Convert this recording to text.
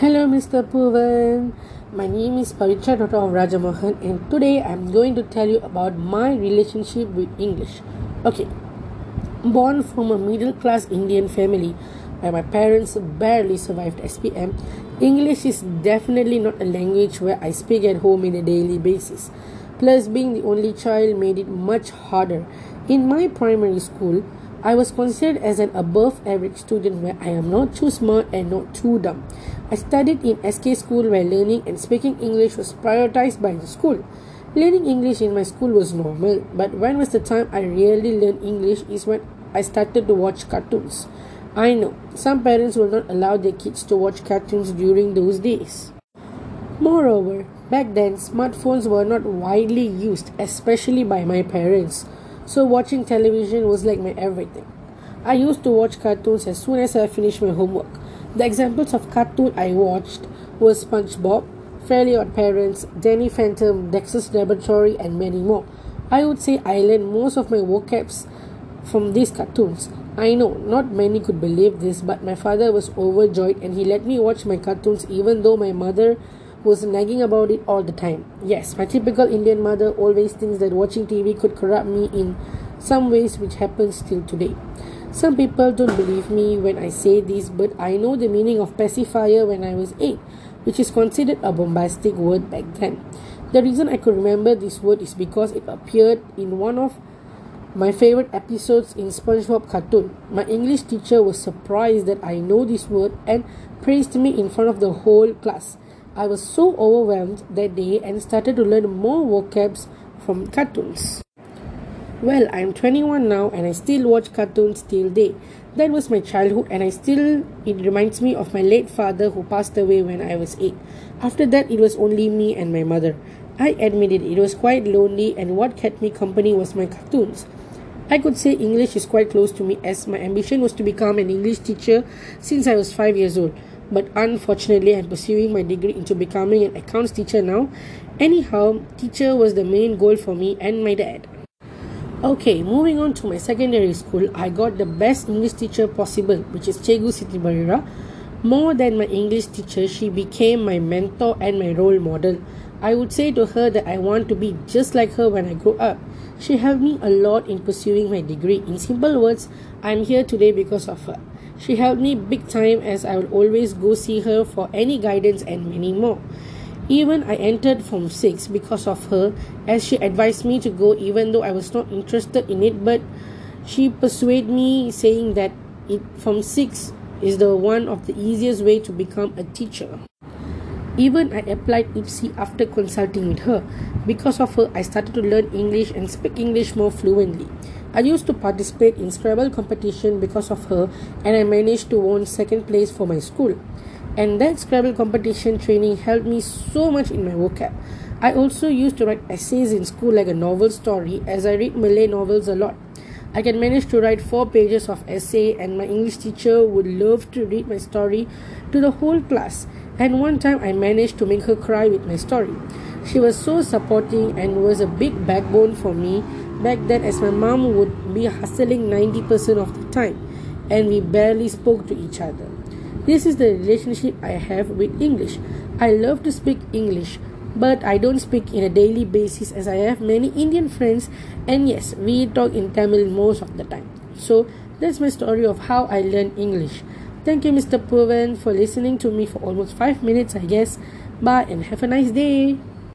Hello, Mr. Puvan. My name is Pavitra Dr. of Rajamohan, and today I'm going to tell you about my relationship with English. Okay, born from a middle class Indian family where my parents barely survived SPM, English is definitely not a language where I speak at home in a daily basis. Plus, being the only child made it much harder. In my primary school, I was considered as an above average student where I am not too smart and not too dumb. I studied in SK school where learning and speaking English was prioritized by the school. Learning English in my school was normal, but when was the time I really learned English is when I started to watch cartoons. I know some parents will not allow their kids to watch cartoons during those days. Moreover, back then smartphones were not widely used, especially by my parents so watching television was like my everything. I used to watch cartoons as soon as I finished my homework. The examples of cartoon I watched were SpongeBob, Fairly Odd Parents, Danny Phantom, Dexter's Laboratory, and many more. I would say I learned most of my vocabs from these cartoons. I know not many could believe this, but my father was overjoyed and he let me watch my cartoons even though my mother was nagging about it all the time. Yes, my typical Indian mother always thinks that watching TV could corrupt me in some ways, which happens till today. Some people don't believe me when I say this, but I know the meaning of pacifier when I was 8, which is considered a bombastic word back then. The reason I could remember this word is because it appeared in one of my favorite episodes in SpongeBob cartoon. My English teacher was surprised that I know this word and praised me in front of the whole class. I was so overwhelmed that day and started to learn more vocabs from cartoons. Well, I'm 21 now and I still watch cartoons till day. That was my childhood and I still it reminds me of my late father who passed away when I was 8. After that it was only me and my mother. I admitted it was quite lonely and what kept me company was my cartoons. I could say English is quite close to me as my ambition was to become an English teacher since I was 5 years old but unfortunately I'm pursuing my degree into becoming an accounts teacher now. Anyhow, teacher was the main goal for me and my dad. Okay, moving on to my secondary school, I got the best English teacher possible, which is Cikgu Siti Barira. More than my English teacher, she became my mentor and my role model. I would say to her that I want to be just like her when I grow up. She helped me a lot in pursuing my degree. In simple words, I'm here today because of her. She helped me big time as I will always go see her for any guidance and many more. Even I entered Form 6 because of her as she advised me to go even though I was not interested in it but she persuaded me saying that it Form 6 is the one of the easiest way to become a teacher. Even I applied IPSI after consulting with her. Because of her, I started to learn English and speak English more fluently. I used to participate in Scrabble competition because of her, and I managed to win second place for my school. And that Scrabble competition training helped me so much in my vocab. I also used to write essays in school like a novel story as I read Malay novels a lot. I can manage to write four pages of essay and my English teacher would love to read my story to the whole class and one time I managed to make her cry with my story. She was so supporting and was a big backbone for me back then as my mom would be hustling 90% of the time and we barely spoke to each other. This is the relationship I have with English. I love to speak English, but I don't speak in a daily basis as I have many Indian friends and yes, we talk in Tamil most of the time. So that's my story of how I learned English. Thank you, Mr. Puvan, for listening to me for almost five minutes, I guess. Bye and have a nice day.